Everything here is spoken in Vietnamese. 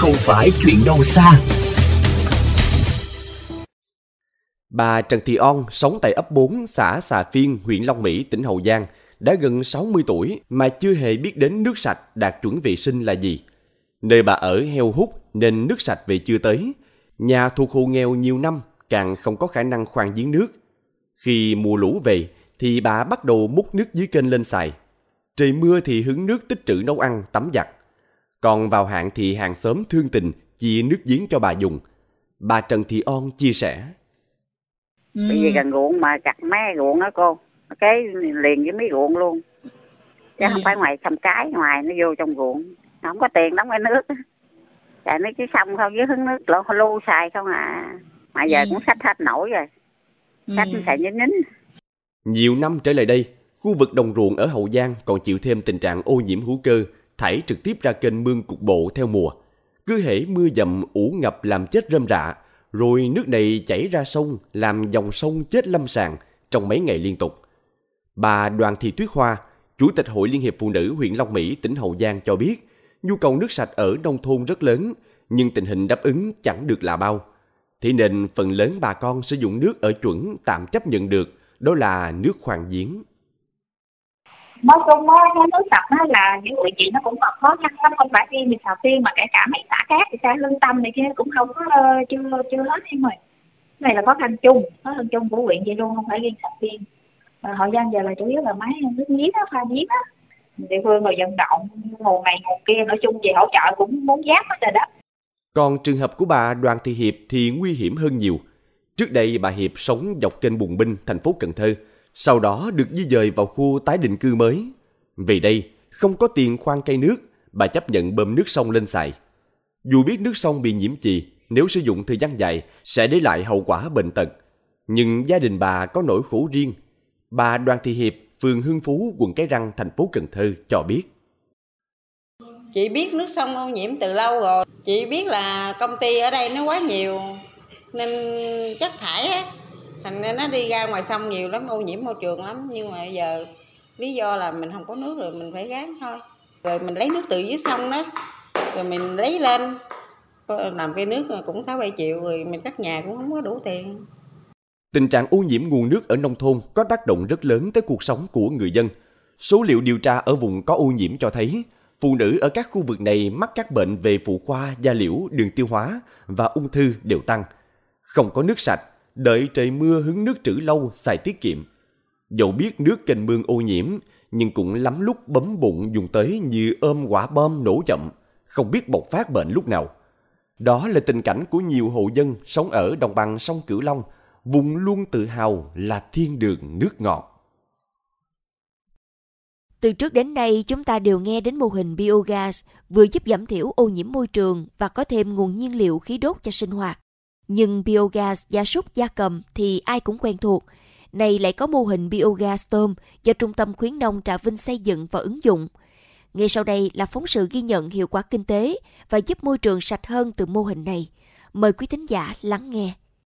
không phải chuyện đâu xa. Bà Trần Thị On sống tại ấp 4 xã Xà Phiên, huyện Long Mỹ, tỉnh Hậu Giang đã gần 60 tuổi mà chưa hề biết đến nước sạch đạt chuẩn vệ sinh là gì. Nơi bà ở heo hút nên nước sạch về chưa tới. Nhà thuộc hộ nghèo nhiều năm càng không có khả năng khoan giếng nước. Khi mùa lũ về thì bà bắt đầu múc nước dưới kênh lên xài. Trời mưa thì hứng nước tích trữ nấu ăn, tắm giặt. Còn vào hạn thì hàng xóm thương tình chia nước giếng cho bà dùng. Bà Trần Thị On chia sẻ. Ừ. Bởi vì gần ruộng mà chặt mé ruộng đó cô, cái liền với mấy ruộng luôn. Chứ ừ. không phải ngoài xăm trái, ngoài nó vô trong ruộng. Không có tiền đóng cái nước. Chạy nó chứ xong không với hứng nước lộ lưu xài không à. Mà giờ ừ. cũng sách hết nổi rồi. Sách ừ. xài nhính nhính. Nhiều năm trở lại đây, khu vực đồng ruộng ở Hậu Giang còn chịu thêm tình trạng ô nhiễm hữu cơ, thải trực tiếp ra kênh mương cục bộ theo mùa. Cứ hễ mưa dầm ủ ngập làm chết rơm rạ, rồi nước này chảy ra sông làm dòng sông chết lâm sàng trong mấy ngày liên tục. Bà Đoàn Thị Tuyết Hoa, Chủ tịch Hội Liên hiệp Phụ nữ huyện Long Mỹ, tỉnh Hậu Giang cho biết, nhu cầu nước sạch ở nông thôn rất lớn, nhưng tình hình đáp ứng chẳng được là bao. Thế nên phần lớn bà con sử dụng nước ở chuẩn tạm chấp nhận được, đó là nước khoan giếng nói chung á cái nước sạch á là những người chị nó cũng còn khó khăn lắm. Không phải riêng mình sào tiên mà kể cả mấy xã khác thì xã lương tâm này kia cũng không có uh, chưa chưa hết em ơi. Này là khó khăn chung khó khăn chung của huyện vậy luôn không phải riêng sào tiên mà họ gian giờ là chủ yếu là máy nước giếng á pha giếng á. Địa phương rồi vận động nguồn này nguồn kia nói chung về hỗ trợ cũng muốn giáp hết rồi đó. Còn trường hợp của bà Đoàn Thị Hiệp thì nguy hiểm hơn nhiều. Trước đây bà Hiệp sống dọc kênh Bùng Binh, thành phố Cần Thơ sau đó được di dời vào khu tái định cư mới. vì đây, không có tiền khoan cây nước, bà chấp nhận bơm nước sông lên xài. Dù biết nước sông bị nhiễm chì, nếu sử dụng thời gian dài sẽ để lại hậu quả bệnh tật. Nhưng gia đình bà có nỗi khổ riêng. Bà Đoàn Thị Hiệp, phường Hưng Phú, quận Cái Răng, thành phố Cần Thơ cho biết. Chị biết nước sông ô nhiễm từ lâu rồi. Chị biết là công ty ở đây nó quá nhiều nên chất thải á, thành ra nó đi ra ngoài sông nhiều lắm ô nhiễm môi trường lắm nhưng mà giờ lý do là mình không có nước rồi mình phải gán thôi rồi mình lấy nước từ dưới sông đó rồi mình lấy lên làm cây nước cũng sáu bảy triệu rồi mình cắt nhà cũng không có đủ tiền Tình trạng ô nhiễm nguồn nước ở nông thôn có tác động rất lớn tới cuộc sống của người dân. Số liệu điều tra ở vùng có ô nhiễm cho thấy, phụ nữ ở các khu vực này mắc các bệnh về phụ khoa, da liễu, đường tiêu hóa và ung thư đều tăng. Không có nước sạch, đợi trời mưa hứng nước trữ lâu xài tiết kiệm. Dẫu biết nước kênh mương ô nhiễm, nhưng cũng lắm lúc bấm bụng dùng tới như ôm quả bom nổ chậm, không biết bộc phát bệnh lúc nào. Đó là tình cảnh của nhiều hộ dân sống ở đồng bằng sông Cửu Long, vùng luôn tự hào là thiên đường nước ngọt. Từ trước đến nay, chúng ta đều nghe đến mô hình biogas vừa giúp giảm thiểu ô nhiễm môi trường và có thêm nguồn nhiên liệu khí đốt cho sinh hoạt. Nhưng biogas gia súc gia cầm thì ai cũng quen thuộc. Này lại có mô hình biogas tôm do Trung tâm Khuyến nông Trà Vinh xây dựng và ứng dụng. Ngay sau đây là phóng sự ghi nhận hiệu quả kinh tế và giúp môi trường sạch hơn từ mô hình này. Mời quý thính giả lắng nghe.